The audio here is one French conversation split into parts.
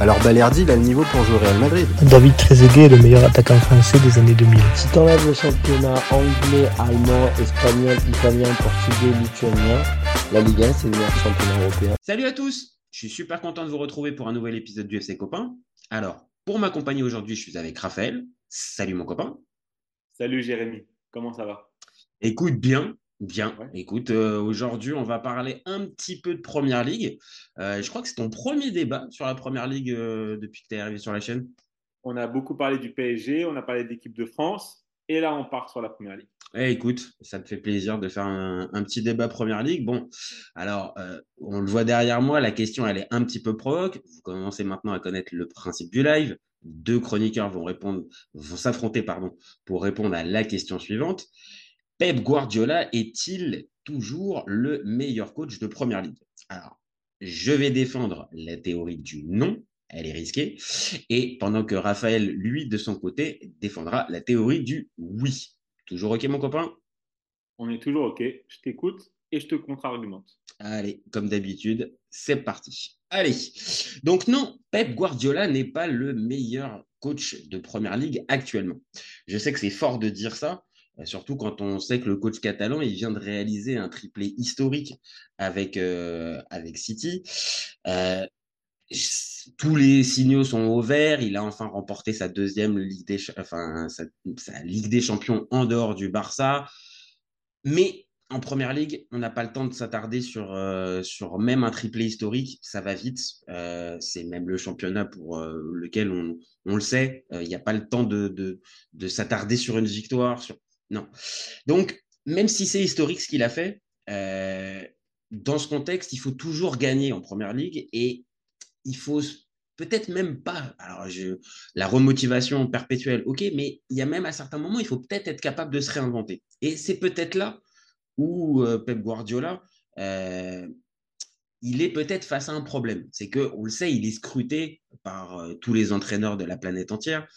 alors Balerdi, il a le niveau pour jouer au Real Madrid. David Trezeguet est le meilleur attaquant français des années 2000. Si t'enlèves le championnat anglais, allemand, espagnol, italien, portugais, lituanien, la Ligue 1, c'est le meilleur championnat européen. Salut à tous Je suis super content de vous retrouver pour un nouvel épisode du FC Copain. Alors, pour m'accompagner aujourd'hui, je suis avec Raphaël. Salut mon copain. Salut Jérémy, comment ça va? Écoute bien, Bien, écoute, euh, aujourd'hui, on va parler un petit peu de Première Ligue. Euh, je crois que c'est ton premier débat sur la Première Ligue euh, depuis que tu es arrivé sur la chaîne. On a beaucoup parlé du PSG, on a parlé de l'équipe de France, et là, on part sur la Première Ligue. Eh, écoute, ça me fait plaisir de faire un, petit débat Première Ligue. Bon, alors, on le voit derrière moi, la question, elle est un petit peu provoque. Vous commencez maintenant à connaître le principe du live. Deux chroniqueurs vont répondre, vont s'affronter, pardon, pour répondre à la question suivante. Pep Guardiola est-il toujours le meilleur coach de Première Ligue? Alors, je vais défendre la théorie du non, elle est risquée, et pendant que Raphaël, lui, de son côté, défendra la théorie du oui. Toujours OK, mon copain? On est toujours OK, je t'écoute et je te contre-argumente. Allez, comme d'habitude, c'est parti. Allez, donc non, Pep Guardiola n'est pas le meilleur coach de Première Ligue actuellement. Je sais que c'est fort de dire ça, surtout quand on sait que le coach catalan, il vient de réaliser un triplé historique avec, euh, avec City. Euh, tous les signaux sont au vert. Il a enfin remporté sa deuxième Ligue des, Champions en dehors du Barça. Mais en première ligue, on n'a pas le temps de s'attarder sur, sur même un triplé historique. Ça va vite. c'est même le championnat pour lequel on, on, le sait. Il n'y a pas le temps de, de, de s'attarder sur une victoire, sur non. Donc, même si c'est historique ce qu'il a fait, euh, dans ce contexte, il faut toujours gagner en première ligue et il faut peut-être même pas. Alors, la remotivation perpétuelle, ok, mais il y a même à certains moments, il faut peut-être être capable de se réinventer. Et c'est peut-être là où euh, Pep Guardiola, euh, il est peut-être face à un problème. C'est que, on le sait, il est scruté par tous les entraîneurs de la planète entière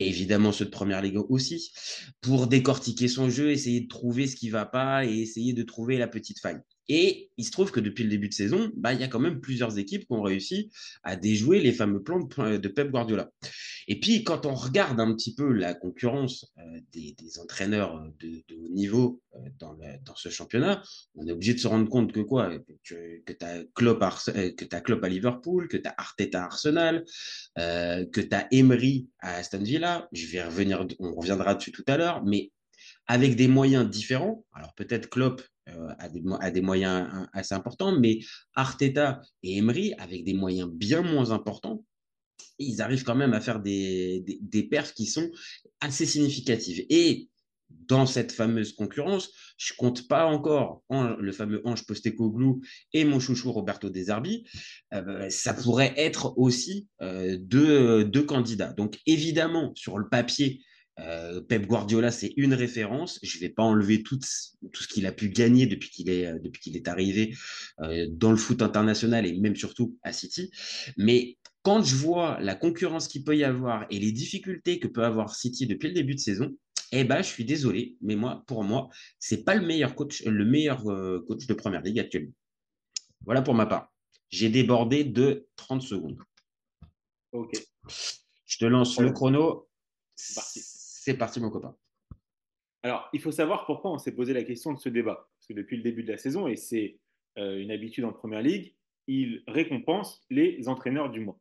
évidemment ceux de première ligue aussi, pour décortiquer son jeu, essayer de trouver ce qui va pas et essayer de trouver la petite faille. Et il se trouve que depuis le début de saison, bah, il y a quand même plusieurs équipes qui ont réussi à déjouer les fameux plans de Pep Guardiola. Et puis, quand on regarde un petit peu la concurrence euh, des, entraîneurs de, haut niveau euh, dans, ce championnat, on est obligé de se rendre compte que quoi Que, que tu euh, as Klopp à Liverpool, que tu as Arteta à Arsenal, que tu as Emery à Aston Villa. Je vais revenir, on reviendra dessus tout à l'heure, mais avec des moyens différents. Alors peut-être Klopp euh, a, des, moyens hein, assez importants, mais Arteta et Emery, avec des moyens bien moins importants, ils arrivent quand même à faire des, des, perfs qui sont assez significatives. Et dans cette fameuse concurrence, je compte pas encore le fameux Ange Postecoglou et mon chouchou Roberto Desarbi. Euh, ça pourrait être aussi euh, deux, deux, candidats. Donc évidemment, sur le papier, euh, Pep Guardiola, c'est une référence. Je ne vais pas enlever tout, tout ce qu'il a pu gagner depuis qu'il est, euh, depuis qu'il est arrivé euh, dans le foot international et même surtout à City. Mais quand je vois la concurrence qu'il peut y avoir et les difficultés que peut avoir City depuis le début de saison, eh ben, je suis désolé, mais moi, pour moi, c'est pas le meilleur coach, le meilleur coach de première ligue actuellement. Voilà pour ma part. J'ai débordé de 30 secondes. Ok. Je te lance le chrono. C'est parti, mon copain. Alors, il faut savoir pourquoi on s'est posé la question de ce débat. Parce que depuis le début de la saison, et c'est euh, une habitude en Première Ligue, il récompense les entraîneurs du mois.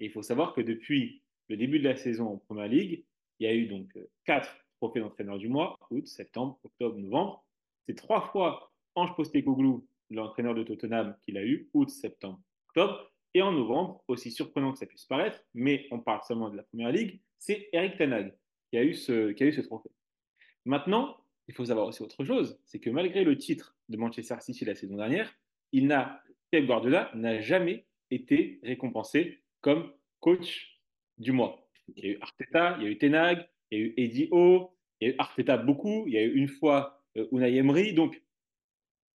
Et il faut savoir que depuis le début de la saison en Première Ligue, il y a eu donc euh, quatre trophées d'entraîneur du mois, août, septembre, octobre, novembre. C'est trois fois Ange Postecoglou, l'entraîneur de Tottenham, qu'il a eu, août, septembre, octobre. Et en novembre, aussi surprenant que ça puisse paraître, mais on parle seulement de la Première Ligue, c'est Eric Tanag, qui a eu ce, qui eu ce trophée. Maintenant, il faut savoir aussi autre chose, c'est que malgré le titre de Manchester City la saison dernière, il n'a, Pep Guardiola n'a jamais été récompensé comme coach du mois. Il y a eu Arteta, il y a eu Tenag, il y a eu Eddie O, il y a eu Arteta beaucoup, il y a eu une fois euh, Unai Emery. Donc,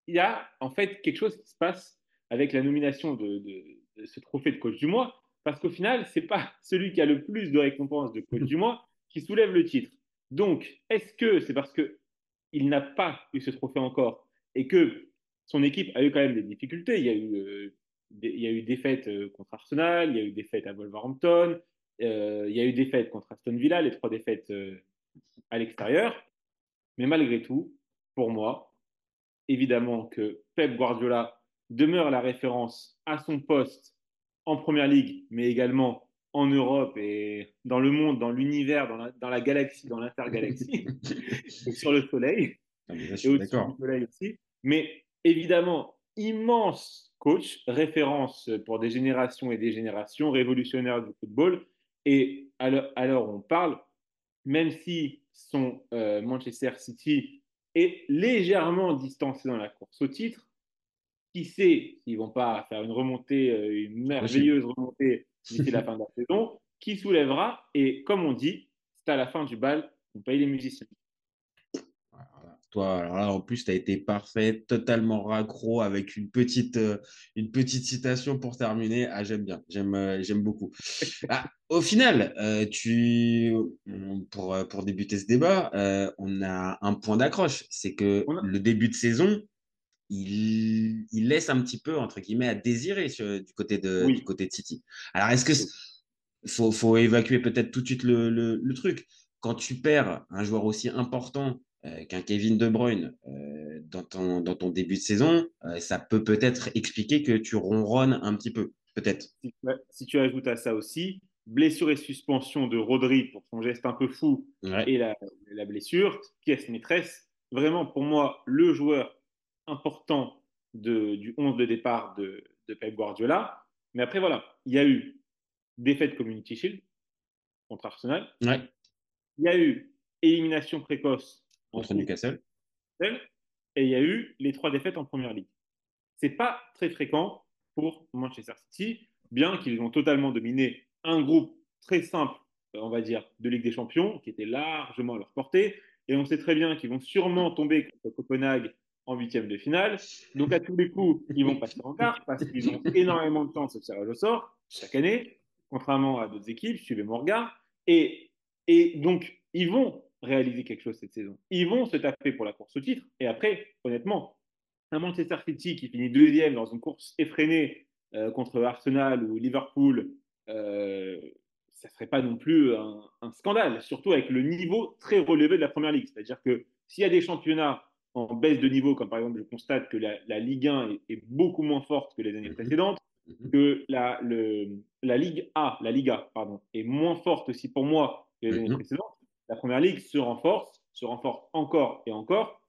il y a en fait quelque chose qui se passe avec la nomination de, de ce trophée de coach du mois, parce qu'au final, ce n'est pas celui qui a le plus de récompenses de coach du mois qui soulève le titre. Donc, est-ce que c'est parce qu'il n'a pas eu ce trophée encore et que son équipe a eu quand même des difficultés? Il y a eu, euh, des, il euh, contre Arsenal, il y a eu des fêtes à Wolverhampton, euh, il y a eu des fêtes contre Aston Villa, les trois défaites à l'extérieur. Mais malgré tout, pour moi, évidemment que Pep Guardiola demeure la référence à son poste en Première Ligue, mais également en Europe et dans le monde, dans l'univers, dans la, dans la galaxie, dans l'intergalaxie, sur le Soleil. Ah, là, et du Soleil aussi. Mais évidemment, immense coach, référence pour des générations et des générations, révolutionnaire du football. Et où on parle, même si son euh, Manchester City est légèrement distancé dans la course au titre, qui sait s'ils vont pas faire une remontée, euh, une merveilleuse remontée d'ici la fin de la saison, qui soulèvera. Et comme on dit, c'est à la fin du bal qu'on paye les musiciens. Voilà. Toi, alors là, en plus, tu as été parfait, totalement raccro avec une petite, euh, une petite citation pour terminer. Ah, j'aime bien, j'aime euh, j'aime beaucoup. Ah, au final, euh, tu, on- pour, pour débuter ce débat, on a un point d'accroche. C'est que On a- le début de saison, il, il laisse un petit peu, entre guillemets, à désirer sur- du, côté de, Oui. du côté de City. Alors, est-ce que faut, faut évacuer peut-être tout de suite le, le- le truc. Quand tu perds un joueur aussi important euh, qu'un Kevin De Bruyne euh, dans, ton, dans ton début de saison, euh, ça peut peut-être expliquer que tu ronronnes un petit peu, peut-être. Si tu, si tu ajoutes à ça aussi blessure et suspension de Rodri pour son geste un peu fou Ouais. et la, la blessure, pièce maîtresse, vraiment pour moi le joueur important de, du 11 de départ de, de Pep Guardiola. Mais après voilà, il y a eu défaite Community Shield contre Arsenal, Ouais, il y a eu élimination précoce contre Newcastle. et il y a eu les trois défaites en première ligue. C'est pas très fréquent pour Manchester City, bien qu'ils ont totalement dominé un groupe très simple, euh, on va dire, de Ligue des Champions, qui était largement à leur portée. Et on sait très bien qu'ils vont sûrement tomber contre Copenhague en huitième de finale. Donc à tous les coups, ils vont passer en quart parce qu'ils ont énormément de chance au tirage au sort chaque année, contrairement à d'autres équipes, suivez mon regard. Et, et donc, ils vont réaliser quelque chose cette saison. Ils vont se taper pour la course au titre. Et après, honnêtement, un Manchester City qui finit deuxième dans une course effrénée euh, contre Arsenal ou Liverpool, euh, ça ne serait pas non plus un, un, scandale, surtout avec le niveau très relevé de la Première Ligue. C'est-à-dire que s'il y a des championnats en baisse de niveau, comme par exemple je constate que la, la Ligue 1 est, est, beaucoup moins forte que les années précédentes, que la, le, la Ligue A, la Liga, pardon, est moins forte aussi pour moi que les années précédentes, la Première Ligue se renforce, se renforce encore et encore,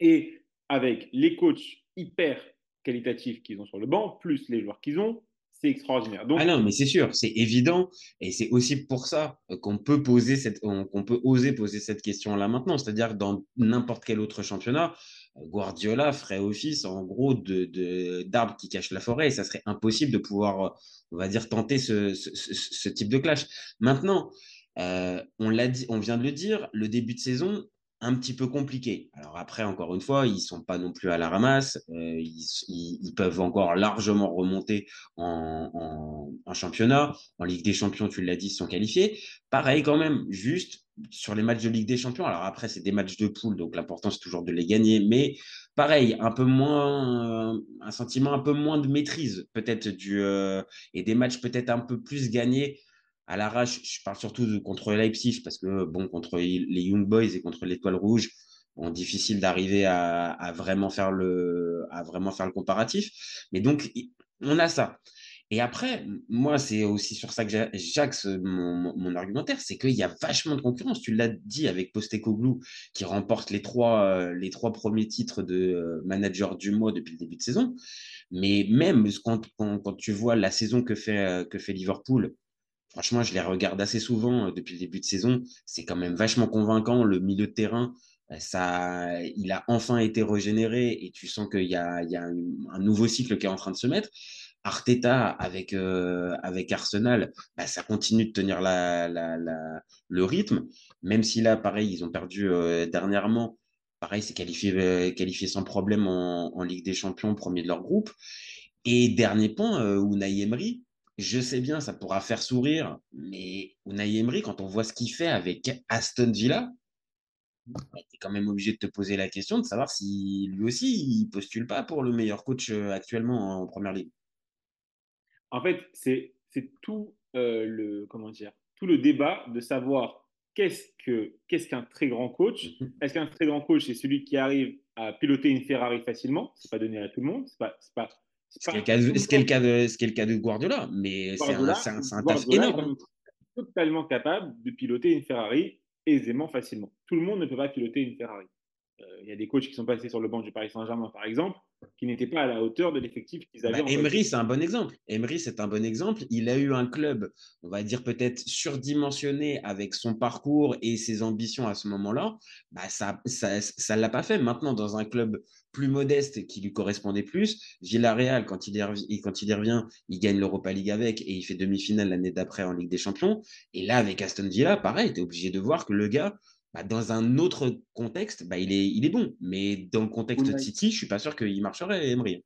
et avec les coachs hyper qualitatifs qu'ils ont sur le banc, plus les joueurs qu'ils ont, extraordinaire. Ah non, mais c'est sûr, c'est évident, et c'est aussi pour ça qu'on peut poser cette, qu'on peut oser poser cette question-là maintenant. C'est-à-dire que dans n'importe quel autre championnat, Guardiola ferait office en gros de, qui cache la forêt, et ça serait impossible de pouvoir, on va dire, tenter ce, ce, type de clash. Maintenant, euh, on l'a dit, on vient de le dire, le début de saison un petit peu compliqué. Alors après, encore une fois, ils sont pas non plus à la ramasse. Euh, ils, peuvent encore largement remonter en, championnat. En Ligue des Champions, tu l'as dit, ils sont qualifiés. Pareil quand même, juste sur les matchs de Ligue des Champions. Alors après, c'est des matchs de poule, donc l'important c'est toujours de les gagner. Mais pareil, un peu moins, un sentiment un peu moins de maîtrise peut-être du euh, et des matchs peut-être un peu plus gagnés à l'arrache, je parle surtout de, contre Leipzig parce que bon contre les Young Boys et contre l'Étoile Rouge, bon difficile d'arriver à, à, vraiment faire le à vraiment faire le comparatif. Mais donc on a ça. Et après, moi, c'est aussi sur ça que j'axe mon, mon, argumentaire, c'est qu'il y a vachement de concurrence. Tu l'as dit avec Postecoglou, qui remporte les trois, euh, premiers titres de euh, manager du mois depuis le début de saison. Mais même quand, tu vois la saison que fait, que fait Liverpool, Franchement, je les regarde assez souvent euh, depuis le début de saison. C'est quand même vachement convaincant. Le milieu de terrain, euh, ça, il a enfin été régénéré et tu sens qu'il y a, il un, nouveau cycle qui est en train de se mettre. Arteta avec, euh, Arsenal, bah, ça continue de tenir le rythme, même si là, pareil, ils ont perdu dernièrement pareil, c'est qualifié, sans problème en, Ligue des Champions, premier de leur groupe. Et dernier point, Unai Emery, je sais bien, ça pourra faire sourire, mais Unai Emery, quand on voit ce qu'il fait avec Aston Villa, tu es quand même obligé de te poser la question de savoir si lui aussi, il postule pas pour le meilleur coach euh, actuellement en Première Ligue. En fait, c'est tout euh, le comment dire, tout le débat de savoir qu'est-ce que qu'est-ce qu'un très grand coach. Mhm. Est-ce qu'un très grand coach c'est celui qui arrive à piloter une Ferrari facilement? C'est pas donné à tout le monde. C'est pas c'est pas ce qui est le cas de ce qui est le cas de Guardiola, mais c'est un, un, un taf énorme. Totalement capable de piloter une Ferrari aisément, facilement. Tout le monde ne peut pas piloter une Ferrari. Euh, il y a des coachs qui sont passés sur le banc du Paris Saint-Germain, par exemple, qui n'étaient pas à la hauteur de l'effectif qu'ils avaient. Bah, Emery, c'est un bon exemple. Emery, c'est un bon exemple. Il a eu un club, on va dire peut-être surdimensionné avec son parcours et ses ambitions à ce moment-là. Bah, ça ne ça, ça, l'a pas fait. Maintenant, dans un club plus modeste qui lui correspondait plus, Villarreal, quand il, y, quand il y revient, il gagne l'Europa League avec et il fait demi-finale l'année d'après en Ligue des Champions. Et là, avec Aston Villa, pareil, tu es obligé de voir que le gars, bah, dans un autre contexte, bah, il, est, il est bon. Mais dans le contexte de City, je ne suis pas sûr qu'il marcherait, Emery.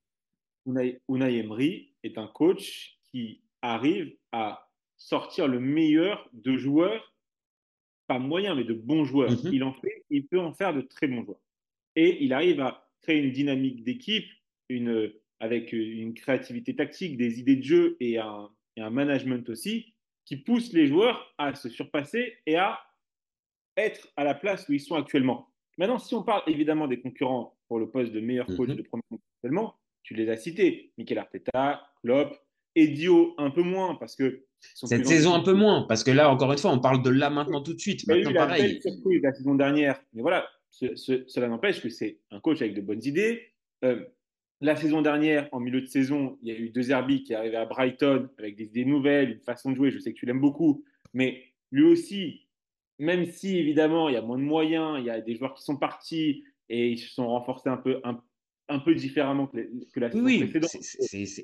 Unai, Emery est un coach qui arrive à sortir le meilleur de joueurs, pas moyens, mais de bons joueurs. Mhm. Il, en fait, il peut en faire de très bons joueurs. Et il arrive à créer une dynamique d'équipe une, avec une créativité tactique, des idées de jeu et un, et un management aussi, qui pousse les joueurs à se surpasser et à être à la place où ils sont actuellement. Maintenant, si on parle évidemment des concurrents pour le poste de meilleur coach mhm. de premier actuellement, tu les as cités, Mikel Arteta, Klopp, Edio un peu moins parce que cette saison un peu moins parce que là encore une fois on parle de là maintenant tout de suite. Il a eu pareil. la saison dernière, mais voilà, cela n'empêche que c'est un coach avec de bonnes idées. Euh, la saison dernière, en milieu de saison, il y a eu deux Herbie qui arrivaient à Brighton avec des idées nouvelles, une façon de jouer. Je sais que tu l'aimes beaucoup, mais lui aussi, même si évidemment il y a moins de moyens, il y a des joueurs qui sont partis et ils se sont renforcés un peu, un, peu différemment que, la saison oui,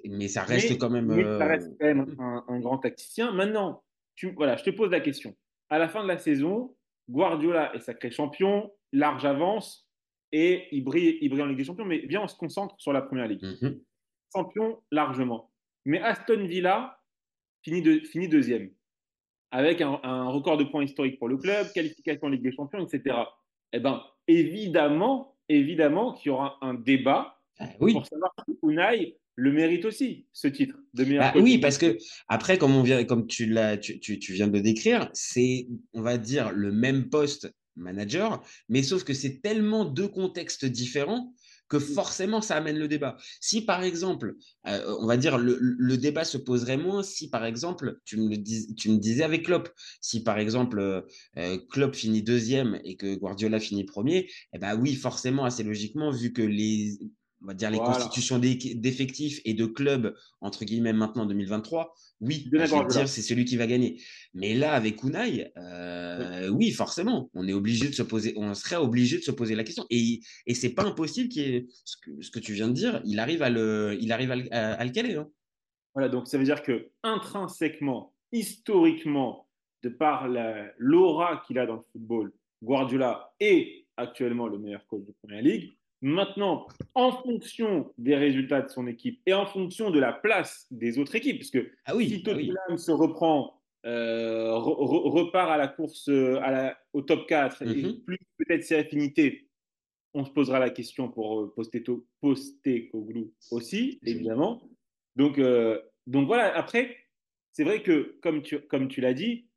mais ça reste quand même. ça reste quand même un, grand tacticien. Maintenant, tu, voilà, je te pose la question. À la fin de la saison, Guardiola est sacré champion, large avance et il brille, il brille en Ligue des Champions. Mais bien, on se concentre sur la première ligue. Mhm. Champion largement. Mais Aston Villa finit, de, finit deuxième avec un, record de points historique pour le club, qualification en Ligue des Champions, etc. Eh bien, évidemment, évidemment qu'il y aura un débat ah oui. pour savoir si Unai le mérite aussi, ce titre de meilleur bah, Oui, parce que après, comme, on vient, comme tu, l'as, tu, tu, viens de le décrire, c'est, on va dire, le même poste manager, mais sauf que c'est tellement deux contextes différents que forcément ça amène le débat. Si par exemple, euh, on va dire, le, débat se poserait moins si par exemple, tu me, disais avec Klopp, si par exemple euh, euh, finit deuxième et que Guardiola finit premier, eh ben oui, forcément, assez logiquement, vu que les, on va dire les constitutions d'effectifs et de clubs, entre guillemets, maintenant en 2023, oui, je vais dire, c'est celui qui va gagner. Mais là, avec Unai, euh, oui. forcément, on est obligé de se poser, on serait obligé de se poser la question. Et, et c'est pas impossible qu'il ait, ce que, ce que, tu viens de dire, il arrive à le, il arrive à, le caler. Hein. Voilà, donc ça veut dire que intrinsèquement, historiquement, de par l'aura qu'il a dans le football, Guardiola est actuellement le meilleur coach de Première Ligue. Maintenant, en fonction des résultats de son équipe et en fonction de la place des autres équipes, parce que ah oui, si ah Tottenham se reprend, euh, repart à la course euh, à la, au top 4 et mhm. plus peut-être ses affinités, on se posera la question pour euh, Postecoglou aussi, évidemment. Donc, donc voilà, après, c'est vrai que, comme tu, comme tu l'as dit,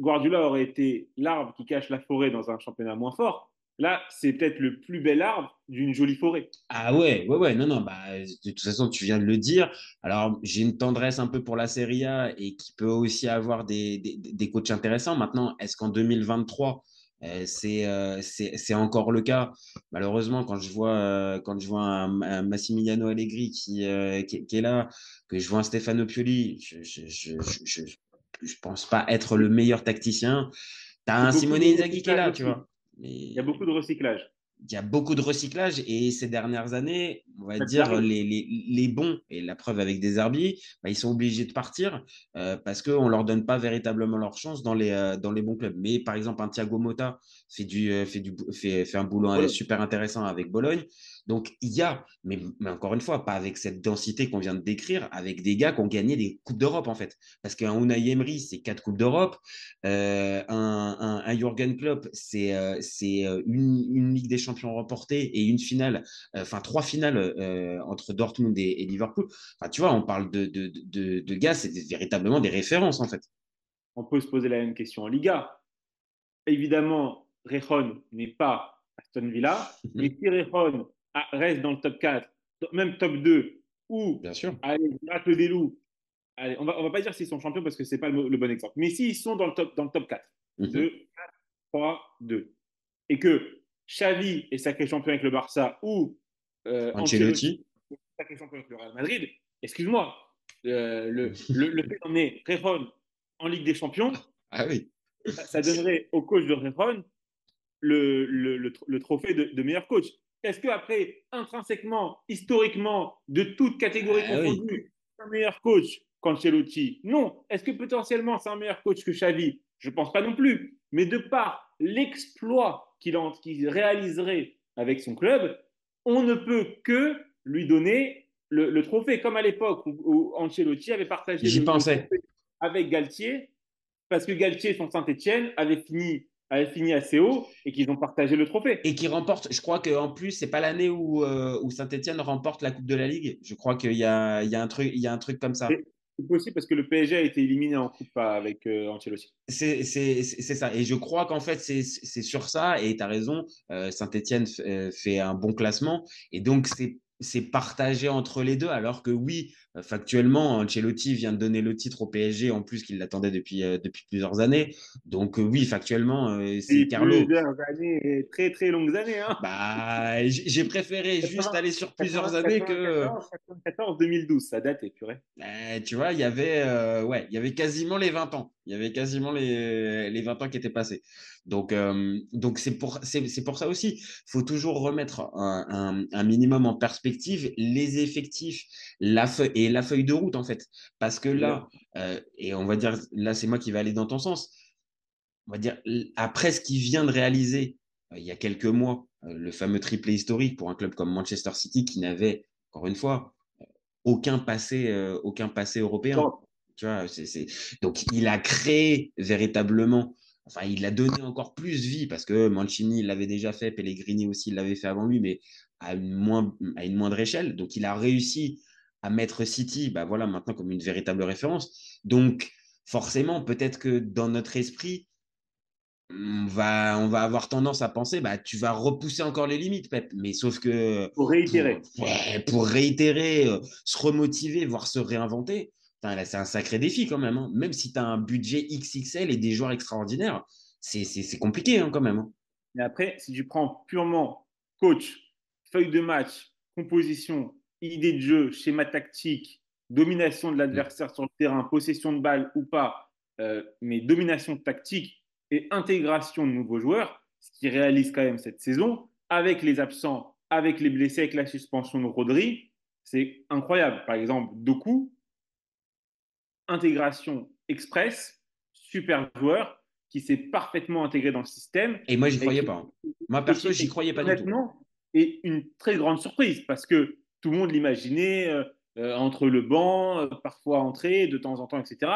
Guardiola aurait été l'arbre qui cache la forêt dans un championnat moins fort. Là, c'est peut-être le plus bel arbre d'une jolie forêt. Ah ouais, ouais, ouais, non, non, bah, de toute façon, tu viens de le dire. Alors, j'ai une tendresse un peu pour la Serie A et qui peut aussi avoir des, des, coachs intéressants. Maintenant, est-ce qu'en 2023, euh, euh, c'est encore le cas? Malheureusement, quand je vois, euh, quand je vois un, Massimiliano Allegri qui, qui, est là, que je vois un Stefano Pioli, je ne pense pas être le meilleur tacticien. Tu as un Simone Inzaghi qui est là, tu vois. Il y a beaucoup de recyclage. Il y a beaucoup de recyclage et ces dernières années, on va dire, les, les, les, bons, et la preuve avec des herbiers, bah, ils sont obligés de partir euh, parce qu'on ne leur donne pas véritablement leur chance dans les, euh, dans les bons clubs. Mais par exemple, un Thiago Motta fait, du, euh, fait, du, fait, fait un boulot super intéressant avec Bologne. Donc, il y a, mais, mais, encore une fois, pas avec cette densité qu'on vient de décrire, avec des gars qui ont gagné des Coupes d'Europe, en fait. Parce qu'un Unai Emery, c'est quatre Coupes d'Europe. Un, un, un, Jürgen Klopp, c'est euh, une, une, Ligue des Champions remportée et une finale, enfin, trois finales euh, entre Dortmund et, et, Liverpool. Enfin, tu vois, on parle de, de, de, de gars, c'est véritablement des références, en fait. On peut se poser la même question en Liga. Évidemment, Rejon n'est pas Aston Villa, mais si Rejon reste dans le top 4, même top 2, ou Bien sûr. allez, des loups. Allez, on va, on va pas dire s'ils sont champions parce que c'est pas le, le, bon exemple. Mais s'ils sont dans le top, dans le top 4, Mhm. 2, 4, 3, 2, et que Xavi est sacré champion avec le Barça ou euh, Ancelotti est sacré champion avec le Real Madrid, excuse-moi, euh, le, le, le fait d'emmener Rejon en Ligue des Champions, Ah oui. ça, ça donnerait au coach de Rejon le, trophée de, de meilleur coach. Est-ce qu'après, intrinsèquement, historiquement, de toute catégorie Ah oui. confondue, c'est un meilleur coach qu'Ancelotti? Non. Est-ce que potentiellement c'est un meilleur coach que Xavi? Je ne pense pas non plus. Mais de par l'exploit qu'il réaliserait avec son club, on ne peut que lui donner le, le trophée, comme à l'époque où, où Ancelotti avait partagé le- pensais. trophée avec Galtier, parce que Galtier, son Saint-Etienne, avait fini, avait fini assez haut et qu'ils ont partagé le trophée. Et qui remporte, je crois qu'en plus, c'est pas l'année où, euh, où Saint-Etienne remporte la Coupe de la Ligue. Je crois qu'il y a un truc comme ça. C'est possible parce que le PSG a été éliminé en coupe avec euh, Ancelotti. C'est ça. Et je crois qu'en fait, c'est sur ça. Et tu as raison, euh, Saint-Etienne fait un bon classement. Et donc, c'est c'est partagé entre les deux. Alors que oui, euh, factuellement, Ancelotti vient de donner le titre au PSG, en plus qu'il l'attendait depuis, euh, depuis plusieurs années. Donc, euh, oui, factuellement, euh, c'est Carlo. Plusieurs années, très très longues années. Hein. Bah, j'ai préféré juste aller sur plusieurs années que. euh, 94, 2012, ça date, et purée. Euh, tu vois, il y avait, ouais, il y avait quasiment les 20 ans. Il y avait quasiment les, les 20 ans qui étaient passés. Donc, donc c'est pour, c'est pour ça aussi. Il faut toujours remettre un, un, un minimum en perspective les effectifs la feuille, et la feuille de route, en fait. Parce que là, euh, et on va dire, là, c'est moi qui vais aller dans ton sens. On va dire, après ce qu'il vient de réaliser euh, il y a quelques mois, euh, le fameux triplé historique pour un club comme Manchester City qui n'avait, encore une fois, aucun passé, aucun passé européen. Tu vois. Donc, il a créé véritablement, enfin, il a donné encore plus vie parce que Mancini l'avait déjà fait, Pellegrini aussi l'avait fait avant lui, mais à une, moins, à une moindre échelle. Donc, il a réussi à mettre City, bah voilà, maintenant comme une véritable référence. Donc, forcément, peut-être que dans notre esprit, on va, on va avoir tendance à penser, bah, tu vas repousser encore les limites, Pep. Mais sauf que Pour réitérer. pour, réitérer, euh, se remotiver, voire se réinventer, c'est un sacré défi quand même. hein. Même si tu as un budget XXL et des joueurs extraordinaires, c'est c'est- c'est compliqué hein, quand même. hein. Mais après, si tu prends purement coach, feuille de match, composition, idée de jeu, schéma tactique, domination de l'adversaire sur le terrain, possession de balle ou pas, euh, mais domination tactique et intégration de nouveaux joueurs, ce qu'il réalise quand même cette saison, avec les absents, avec les blessés, avec la suspension de Rodri, c'est incroyable. Par exemple, Doku, intégration express, super joueur qui s'est parfaitement intégré dans le système. Et moi, j'y croyais qui- pas. Moi, perso, qui- j'y croyais pas du tout. Et une très grande surprise parce que tout le monde l'imaginait euh, euh, entre le banc, euh, parfois entré de temps en temps, etc.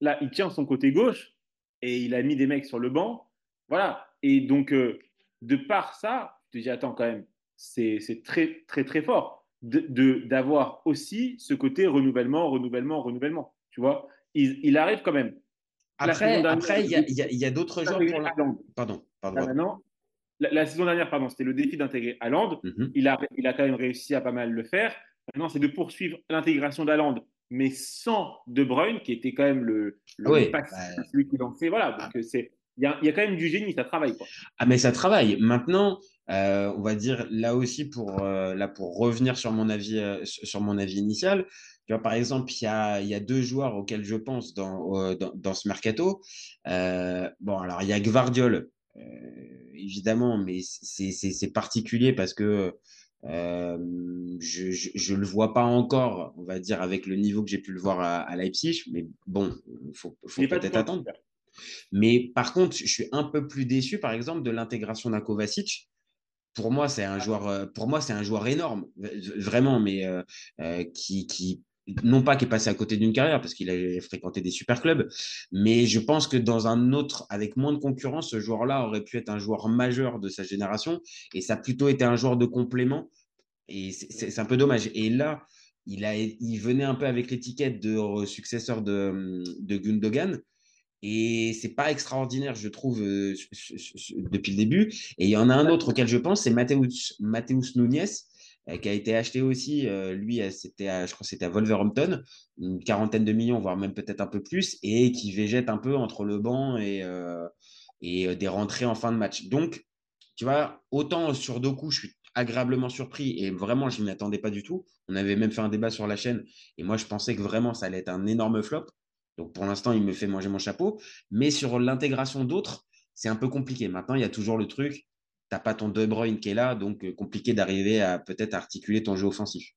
Là, il tient son côté gauche et il a mis des mecs sur le banc. Voilà. Et donc, euh, de par ça, je te dis, attends, quand même, c'est très, très, très fort de- de- d'avoir aussi ce côté renouvellement, renouvellement, renouvellement. Tu vois, il, il arrive quand même. Après, il y a, d'autres joueurs pour la... Pardon, pardon. Là, pardon. maintenant, la, la saison dernière, pardon, c'était le défi d'intégrer Haaland. Mhm. Il a, il a quand même réussi à pas mal le faire. Maintenant, c'est de poursuivre l'intégration d'Haaland, mais sans De Bruyne, qui était quand même le, le Oui, passe- bah, celui qui lançait. Voilà, donc euh, c'est, il y a, il y a quand même du génie, ça travaille. Quoi. Ah, mais ça travaille. Maintenant, euh, on va dire là aussi pour, euh, là, pour revenir sur mon avis, euh, sur mon avis initial. Tu vois, par exemple, il y a, il y a deux joueurs auxquels je pense dans, dans, dans ce mercato. Bon, alors il y a Gvardiol, évidemment, mais c'est particulier parce que Euh, je ne le vois pas encore, on va dire, avec le niveau que j'ai pu le voir à, à Leipzig, mais bon, il faut, faut peut-être attendre. Mais par contre, je suis un peu plus déçu, par exemple, de l'intégration d'un Kovacic. Pour moi, c'est un joueur, euh, pour moi, c'est un joueur énorme, vraiment, mais euh, euh, qui, qui, non pas qui est passé à côté d'une carrière parce qu'il a fréquenté des super clubs, mais je pense que dans un autre, avec moins de concurrence, ce joueur-là aurait pu être un joueur majeur de sa génération et ça a plutôt été un joueur de complément. Et c'est un peu dommage. Et là, il, a, il venait un peu avec l'étiquette de successeur de, Gundogan. Et c'est pas extraordinaire, je trouve, euh, depuis le début. Et il y en a un autre auquel je pense, c'est Mateus Nunez, euh, qui a été acheté aussi. Euh, lui, c'était, je crois, c'était à Wolverhampton, une quarantaine de millions, voire même peut-être un peu plus, et qui végète un peu entre le banc et, et des rentrées en fin de match. Donc, tu vois, autant sur coups, je suis agréablement surpris et vraiment, je ne m'y attendais pas du tout. On avait même fait un débat sur la chaîne et moi, je pensais que vraiment, ça allait être un énorme flop. Donc pour l'instant, il me fait manger mon chapeau. Mais sur l'intégration d'autres, c'est un peu compliqué. Maintenant, il y a toujours le truc, tu n'as pas ton De Bruyne qui est là, donc euh, compliqué d'arriver à peut-être articuler ton jeu offensif.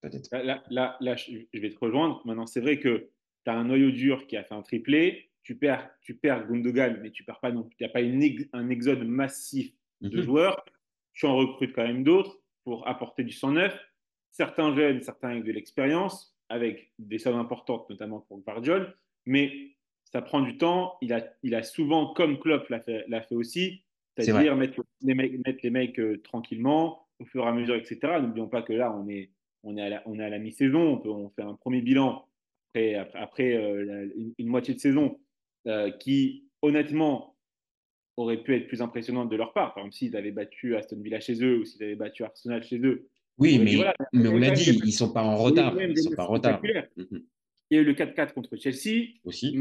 Peut-être. Là, là, là, je vais te rejoindre. Maintenant, c'est vrai que tu as un noyau dur qui a fait un triplé. Tu perds, tu perds Gundogan, mais tu perds pas non Il n'y a pas un exode massif de mhm. joueurs. Tu en recrutes quand même d'autres pour apporter du 109. Certains jeunes, certains avec de l'expérience avec des sommes importantes, notamment pour Guardiola, mais ça prend du temps. Il a, il a souvent, comme Klopp l'a fait, fait, aussi, c'est-à-dire mettre les mecs, mettre les mecs euh, tranquillement, au fur et à mesure, etc. N'oublions pas que là, on est, on est à la, on est à la mi-saison, on, on fait un premier bilan après, après, euh, une, moitié de saison euh, qui, honnêtement, aurait pu être plus impressionnante de leur part. Par exemple, s'ils avaient battu Aston Villa chez eux ou s'ils avaient battu Arsenal chez eux, oui, mais, mais on l'a dit, ils ne sont pas en retard. Ils sont pas en retard. Il y a eu le 4-4 contre Chelsea, aussi.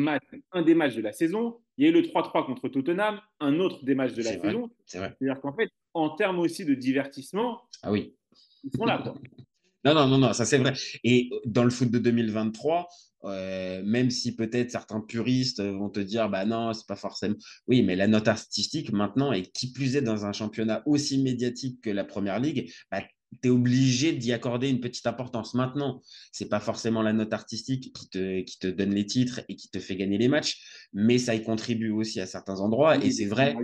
un des matchs de la saison. Il y a eu le 3-3 contre Tottenham, un autre des matchs de la saison. C'est-à-dire qu'en fait, en termes aussi de divertissement, ah oui. ils sont là. Quoi. non, non, non, non, ça c'est vrai. Et dans le foot de 2023, euh, même si peut-être certains puristes vont te dire, bah non, c'est pas forcément. Oui, mais la note artistique maintenant, et qui plus est dans un championnat aussi médiatique que la première ligue, bah, tu es obligé d'y accorder une petite importance. Maintenant, c'est pas forcément la note artistique qui te, qui te donne les titres et qui te fait gagner les matchs, mais ça y contribue aussi à certains endroits. et c'est vrai.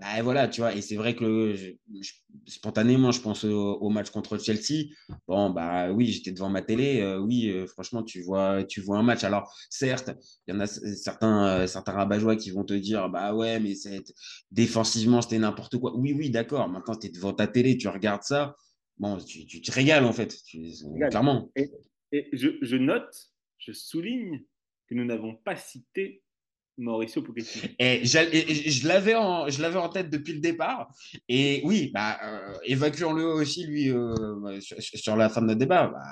Bah, voilà, tu vois, et c'est vrai que spontanément, je pense au, match contre Chelsea. Bon, bah oui, j'étais devant ma télé. Euh, oui, euh, franchement, tu vois, tu vois un match. Alors, certes, il y en a certains, euh, certains rabat qui vont te dire, bah ouais, mais défensivement, c'était n'importe quoi. Oui, oui, d'accord. Maintenant, tu es devant ta télé, tu regardes ça. Bon, tu, tu te régales, en fait, clairement. Et, je, je note, je souligne que nous n'avons pas cité Mauricio Pochettino. Et, je l'avais en, je l'avais en tête depuis le départ. Et oui, bah, euh, évacuons-le aussi, lui, euh, sur, la fin de notre débat. Bah,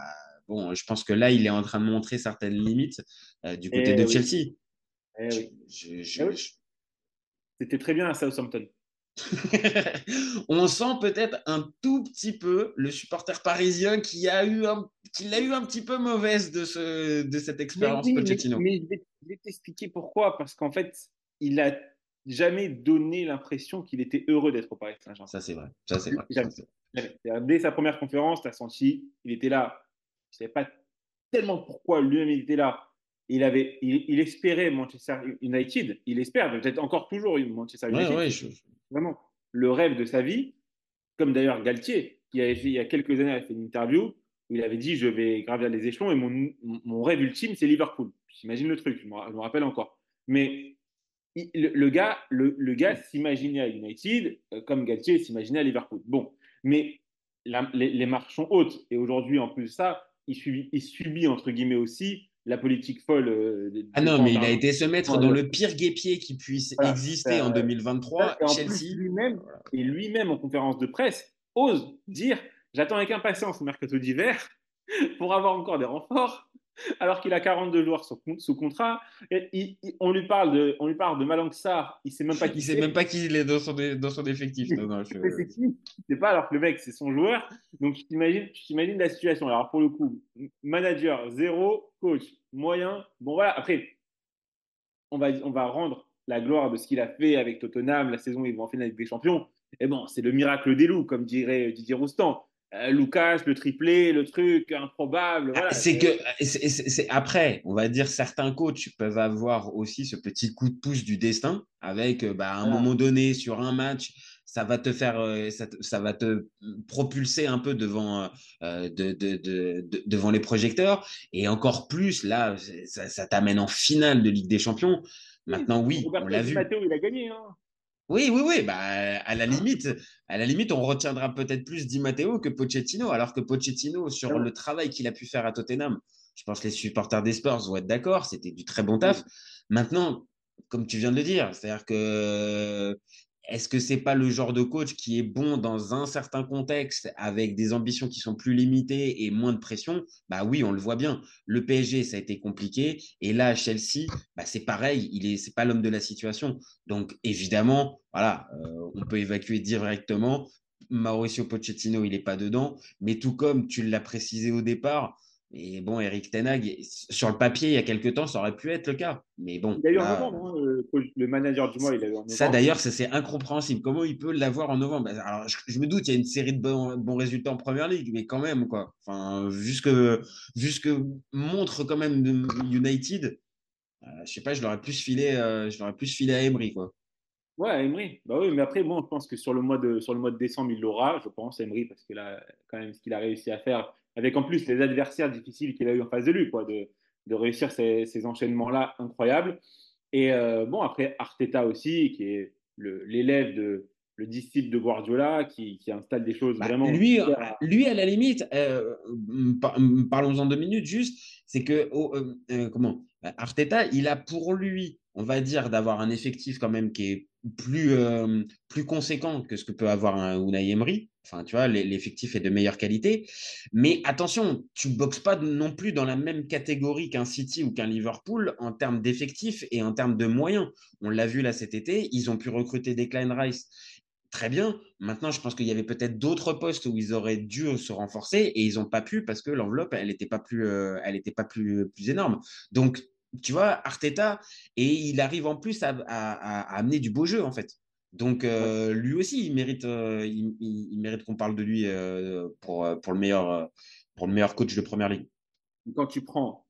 bon, je pense que là, il est en train de montrer certaines limites euh, du côté de Chelsea. C'était très bien à Southampton. on sent peut-être un tout petit peu le supporter parisien qui a eu un, qui l'a eu un petit peu mauvaise de, ce, de cette expérience mais Mais, je vais t'expliquer pourquoi. Parce qu'en fait, il a jamais donné l'impression qu'il était heureux d'être au Paris Saint-Germain. Ça, c'est vrai. Ça, c'est vrai. Dès sa première conférence, tu as senti, il était là. Je ne savais pas tellement pourquoi lui-même il était là. Il, avait, il, espérait Manchester United. Il espère, peut-être encore toujours Manchester United. Ouais, je, vraiment le rêve de sa vie, comme d'ailleurs Galtier, il y a quelques années, a fait une interview où il avait dit Je vais gravir les échelons et mon, rêve ultime, c'est Liverpool. J'imagine le truc, je me, rappelle encore. Mais le, gars, le gars s'imaginait à United euh, comme Galtier s'imaginait à Liverpool. Bon, mais les, les, marches sont hautes. Et aujourd'hui, en plus de ça, il subit, il subit, entre guillemets aussi la politique folle. Euh, ah non, mais il a été se mettre dans le pire guépier qui puisse exister en 2023. Et Chelsea. lui-même, et lui-même en conférence de presse, ose dire J'attends avec impatience le mercato d'hiver pour avoir encore des renforts alors qu'il a 42 joueurs sous, contrat. Et on, lui parle de, on lui parle de Malang il sait même pas qui il sait même pas qui il est dans son, dans son effectif. Non, non, je... c'est qui? C'est pas alors que le mec c'est son joueur. Donc tu t'imagines la situation. Alors pour le coup, manager zéro, coach moyen. Bon voilà. Après, on va on va rendre la gloire de ce qu'il a fait avec Tottenham la saison où ils vont en finale avec des champions. Et bon, c'est le miracle des loups, comme dirait Didier Roustan. Euh, Lucas, le triplé, le truc improbable. Voilà. C'est que c'est- après, on va dire certains coachs peuvent avoir aussi ce petit coup de pouce du destin avec euh, bah, à un Voilà. moment donné sur un match, ça va te faire, euh, ça, te- ça va te propulser un peu devant, euh, de- de- de- de- devant les projecteurs et encore plus là, ça, ça t'amène en finale de Ligue des Champions. Maintenant, oui, on l'a vu. Matteo, il a gagné. Hein. Oui, oui, oui. Bah, à la limite, à la limite, on retiendra peut-être plus Di Matteo que Pochettino, alors que Pochettino, sur Ouais. le travail qu'il a pu faire à Tottenham, je pense que les supporters des Spurs vont être d'accord, c'était du très bon taf. Maintenant, comme tu viens de le dire, c'est-à-dire que est-ce que c'est pas le genre de coach qui est bon dans un certain contexte avec des ambitions qui sont plus limitées et moins de pression? Bah oui, on le voit bien. Le PSG, ça a été compliqué, et là, Chelsea, bah c'est pareil, il est, pas l'homme de la situation. Donc évidemment, voilà, euh, on peut évacuer directement. Mauricio Pochettino, il n'est pas dedans, mais tout comme tu l'as précisé au départ, et bon, Eric Tenag, sur le papier, il y a quelques temps, ça aurait pu être le cas. Mais bon, Il a eu en là, novembre, hein, le, manager du mois, il a eu ça d'ailleurs, ça, c'est incompréhensible. Comment il peut l'avoir en novembre? Alors, je, je me doute, il y a une série de bons, bons résultats en première ligue, mais quand même, quoi. Enfin, vu ce que, vu ce que montre quand même de United, euh, je sais pas, je l'aurais plus filé, euh, je l'aurais plus filé à Emery, quoi. Ouais, Emery. Bah oui, mais après, bon, je pense que sur le mois de, sur le mois de décembre, il l'aura, je pense, Emery, parce que là, quand même, ce qu'il a réussi à faire, avec en plus les adversaires difficiles qu'il a eu en face de lui, quoi, de, de réussir ces, ces enchaînements-là incroyables. Et euh, bon, après, Arteta aussi, qui est l'élève de le disciple de Guardiola, qui, qui installe des choses Bah, vraiment. lui, lui, à la limite, euh, par- parlons-en deux minutes juste, c'est que oh, euh, comment Arteta, il a pour lui, on va dire, d'avoir un effectif quand même qui est plus, euh, conséquent que ce que peut avoir un Unai Emery. Enfin, tu vois, l'e- l'effectif est de meilleure qualité. Mais attention, tu ne boxes pas non plus dans la même catégorie qu'un City ou qu'un Liverpool en termes d'effectifs et en termes de moyens. On l'a vu là cet été, ils ont pu recruter Declan Rice très bien. Maintenant, je pense qu'il y avait peut-être d'autres postes où ils auraient dû se renforcer et ils n'ont pas pu parce que l'enveloppe, elle n'était pas plus, euh, elle était pas plus, plus énorme. Donc, tu vois, Arteta, et il arrive en plus à, à- à- à amener du beau jeu, en fait. Donc, euh, lui aussi, il mérite, euh, il, il- il mérite qu'on parle de lui euh, pour, euh, pour, le meilleur, euh, pour le meilleur coach de première ligue. Quand tu prends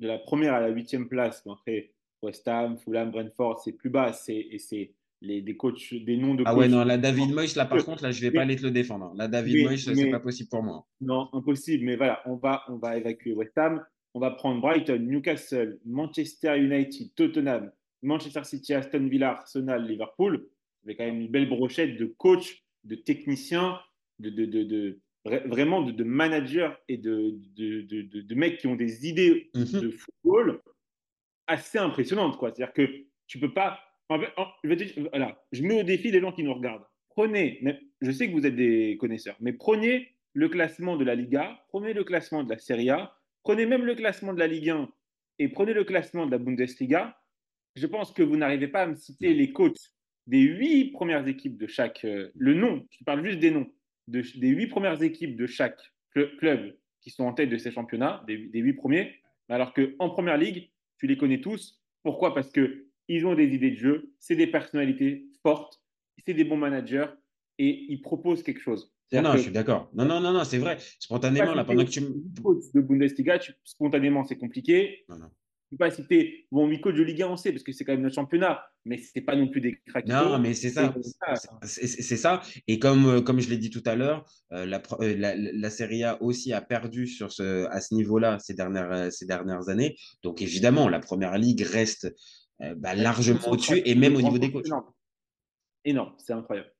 de la première à la huitième place, après West Ham, Fulham, Brentford, c'est plus bas, c'est, et c'est les, des coachs, des noms de Ah coachs. ouais, non, là, David Moyes, là, par contre, là, je vais pas aller te le défendre. Là, David mais- Moyes, c'est pas possible pour moi. Non, impossible, mais voilà, on va, on va évacuer West Ham. On va prendre Brighton, Newcastle, Manchester United, Tottenham, Manchester City, Aston Villa, Arsenal, Liverpool. Avec quand même une belle brochette de coachs, de techniciens, de, de, de, de- vra- vraiment de, de managers et de, de, mecs qui ont des idées Mhm. de football assez impressionnantes. C'est-à-dire que tu peux pas. En fait, en- je, vais te dire- voilà, je mets au défi les gens qui nous regardent. Prenez, mais je sais que vous êtes des connaisseurs, mais prenez le classement de la Liga, prenez le classement de la Serie A, prenez même le classement de la Ligue 1 et prenez le classement de la Bundesliga. Je pense que vous n'arrivez pas à me citer les coachs des huit premières équipes de chaque. euh, le nom, je parle juste des noms, de, des huit premières équipes de chaque cl- club qui sont en tête de ces championnats, des, des huit premiers, alors qu'en première ligue, tu les connais tous. Pourquoi? Parce que ils ont des idées de jeu, c'est des personnalités fortes, c'est des bons managers et ils proposent quelque chose. Non, je suis d'accord. Non, non, non, non, c'est vrai. Spontanément, là, pendant que tu me. huit de Bundesliga, tu- spontanément, c'est compliqué. Non, non. Je ne peux pas citer bon, 8 coachs de Ligue 1, on sait, parce que c'est quand même notre championnat, mais ce n'est pas non plus des craques. Non, mais c'est ça. C'est ça. Et comme, euh, comme je l'ai dit tout à l'heure, euh, la, euh, la, la Serie A aussi a perdu sur ce, à ce niveau-là ces dernières, ces dernières années. Donc évidemment, la Première Ligue reste bah, largement au-dessus et même au niveau des coachs. Énorme, énorme c'est incroyable.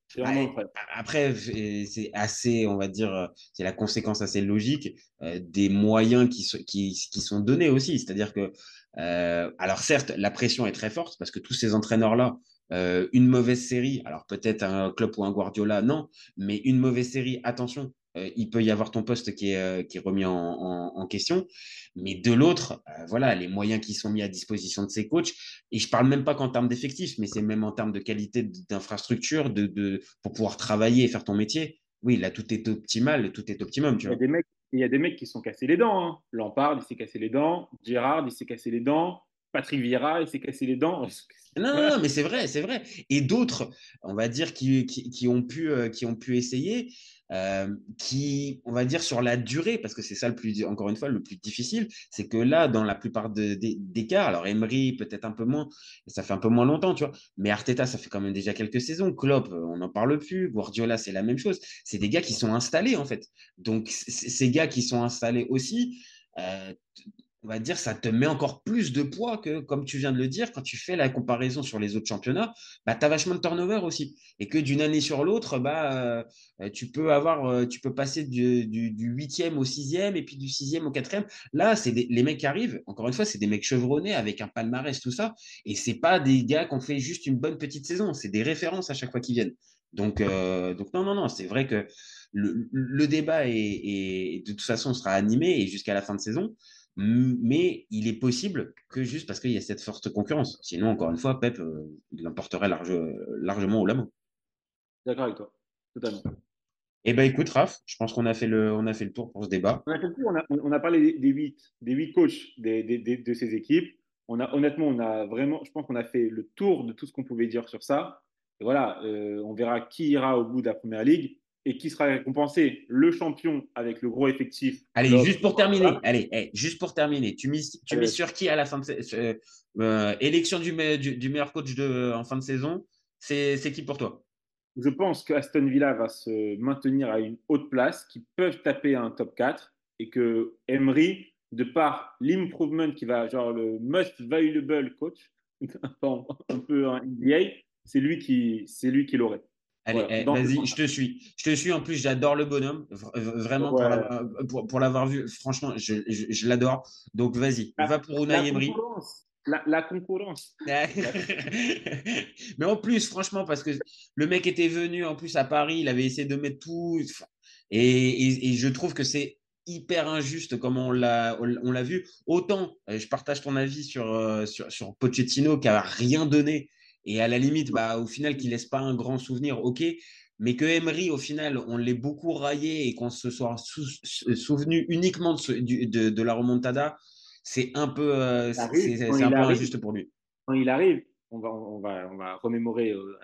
Après, c'est assez, on va dire, euh, c'est la conséquence assez logique euh, des moyens qui, sont- qui, qui sont donnés aussi. C'est-à-dire que, euh, alors certes, la pression est très forte parce que tous ces entraîneurs-là, euh, une mauvaise série, alors peut-être un club ou un Guardiola, non, mais une mauvaise série, attention, euh, il peut y avoir ton poste qui est, euh, qui est remis en, en- en question. Mais de l'autre, euh, voilà, les moyens qui sont mis à disposition de ces coachs, et je parle même pas qu'en termes d'effectifs, mais c'est même en termes de qualité d'infrastructure, de, de, pour pouvoir travailler et faire ton métier. Oui, là, tout est optimal, tout est optimum, tu Il y, a vois. des mecs, il y a des mecs qui se sont cassés les dents. hein. Lampard, il s'est cassé les dents. Gérard, il s'est cassé les dents. Patrick Vieira, il s'est cassé les dents. Non, non, non, mais c'est vrai, c'est vrai. Et d'autres, on va dire, qui, qui, qui ont, pu, qui ont pu essayer, euh, qui, on va dire, sur la durée, parce que c'est ça le plus, encore une fois, le plus difficile, c'est que là, dans la plupart de- des cas, alors Emery, peut-être un peu moins, ça fait un peu moins longtemps, tu vois, mais Arteta, ça fait quand même déjà quelques saisons. Klopp, on n'en parle plus. Guardiola, c'est la même chose. C'est des gars qui sont installés, en fait. Donc, ces gars qui sont installés aussi, euh, on va dire, ça te met encore plus de poids que, comme tu viens de le dire, quand tu fais la comparaison sur les autres championnats, bah, tu as vachement de turnover aussi. Et que d'une année sur l'autre, bah, euh, tu, peux avoir, euh, tu peux passer du, du, du 8e au 6e et puis du 6e au 4e. Là, c'est les mecs qui arrivent, encore une fois, c'est des mecs chevronnés avec un palmarès, tout ça. Et c'est pas des gars qui ont fait juste une bonne petite saison, c'est des références à chaque fois qu'ils viennent. Donc, euh, donc non, non, non, c'est vrai que le, le débat est, est- de toute façon sera animé et jusqu'à la fin de saison. Mais il est possible que juste parce qu'il y a cette forte concurrence. Sinon, encore une fois, Pep euh, il l'emporterait large, largement au la main. D'accord avec toi, totalement. Eh ben écoute, Raph, je pense qu'on a fait le, on a fait le tour pour ce débat. On a, fait le tour, on a, on a parlé des- des huit, des huit coachs des, des- des- de ces équipes. On a, honnêtement, on a vraiment, je pense qu'on a fait le tour de tout ce qu'on pouvait dire sur ça. Et voilà, euh, on verra qui ira au bout de la première ligue et qui sera récompensé. Le champion avec le gros effectif. Allez, juste pour terminer, allez, juste pour terminer, tu mises, tu mises sur qui à la fin de euh, euh, élection du, me- du, du meilleur coach de, en fin de saison? C'est qui pour toi? Je pense que Aston Villa va se maintenir à une haute place, qu'ils peuvent taper un top 4 et que Emery, de par l'improvement qui va, genre le most valuable coach, un peu un NBA, c'est lui qui, c'est lui qui l'aurait. Allez, eh, vas-y, je te suis. Je te suis. En plus, j'adore le bonhomme. Vra- Vraiment, pour Ouais. l'avoir- pour, l'avoir vu, franchement, je, je, je l'adore. Donc, vas-y, va pour Unai Emery. La, la concurrence. Mais en plus, franchement, parce que le mec était venu en plus à Paris, il avait essayé de mettre tout. Et, et- et je trouve que c'est hyper injuste comme on l'a on l'a vu. Autant, euh, je partage ton avis sur, euh, sur, sur Pochettino qui a rien donné. Et à la limite, bah, au final, qui laisse pas un grand souvenir, ok. Mais que Emery, au final, on l'ait beaucoup raillé et qu'on se soit sou- souvenu uniquement de, ce- du- de- de la remontada, c'est un peu, euh, c'est un peu injuste pour lui. Quand il arrive, on va, on va, on va remémorer euh,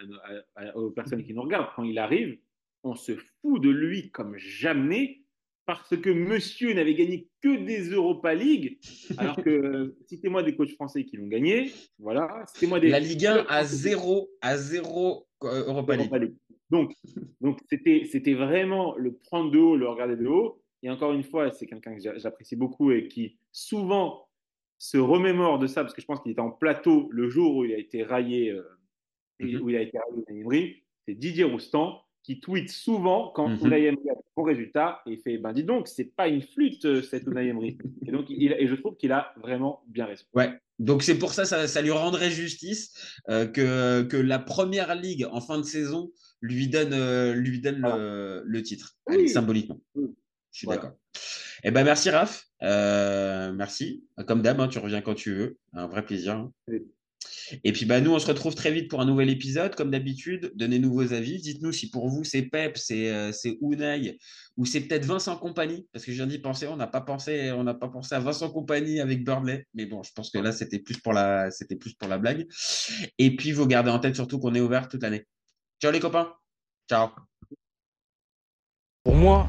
à- à- à- aux personnes qui nous regardent, quand il arrive, on se fout de lui comme jamais parce que monsieur n'avait gagné que des Europa League, alors que euh, citez-moi des coachs français qui l'ont gagné, voilà, citez-moi des La Ligue 1 à zéro, à zéro euh, Europa League. Europa League. Donc, donc c'était, c'était vraiment le prendre de haut, le regarder de haut. Et encore une fois, c'est quelqu'un que j'a- j'apprécie beaucoup et qui souvent se remémore de ça, parce que je pense qu'il était en plateau le jour où il a été raillé, euh, Mhm. où il a été raillé. C'est Didier Roustan qui tweet souvent quand. Unai Emery a de bons résultats et il fait ben dis donc, c'est pas une flûte euh, cette Unai Emery. Et donc, il, et je trouve qu'il a vraiment bien raison. Ouais. Donc c'est pour ça, ça, ça lui rendrait justice euh, que, que la première ligue en fin de saison lui donne, euh, lui donne le, le titre, Allez, symboliquement. Oui. Je suis Voilà. d'accord. Eh ben merci Raph, Euh, merci. Comme d'hab, hein, tu reviens quand tu veux, un vrai plaisir. hein. Oui. Et puis bah nous, on se retrouve très vite pour un nouvel épisode, comme d'habitude. Donnez-nous vos avis, dites-nous si pour vous c'est Pep, c'est euh, ou c'est peut-être Vincent Compagnie, parce que viens d'y penser, on n'a pas pensé, on n'a pas pensé à Vincent Compagnie avec Burnley, mais bon, je pense que là c'était plus pour la, c'était plus pour la blague. Et puis vous gardez en tête surtout qu'on est ouvert toute l'année. Ciao les copains, ciao. Pour moi,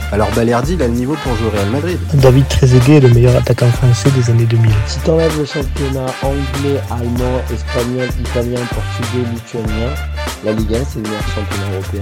alors Balerdi il a le niveau pour jouer au Real Madrid. David Trezeguet est le meilleur attaquant français des années 2000. Si t'enlèves le championnat anglais, allemand, espagnol, italien, portugais, lituanien, la Ligue 1 c'est le meilleur championnat européen.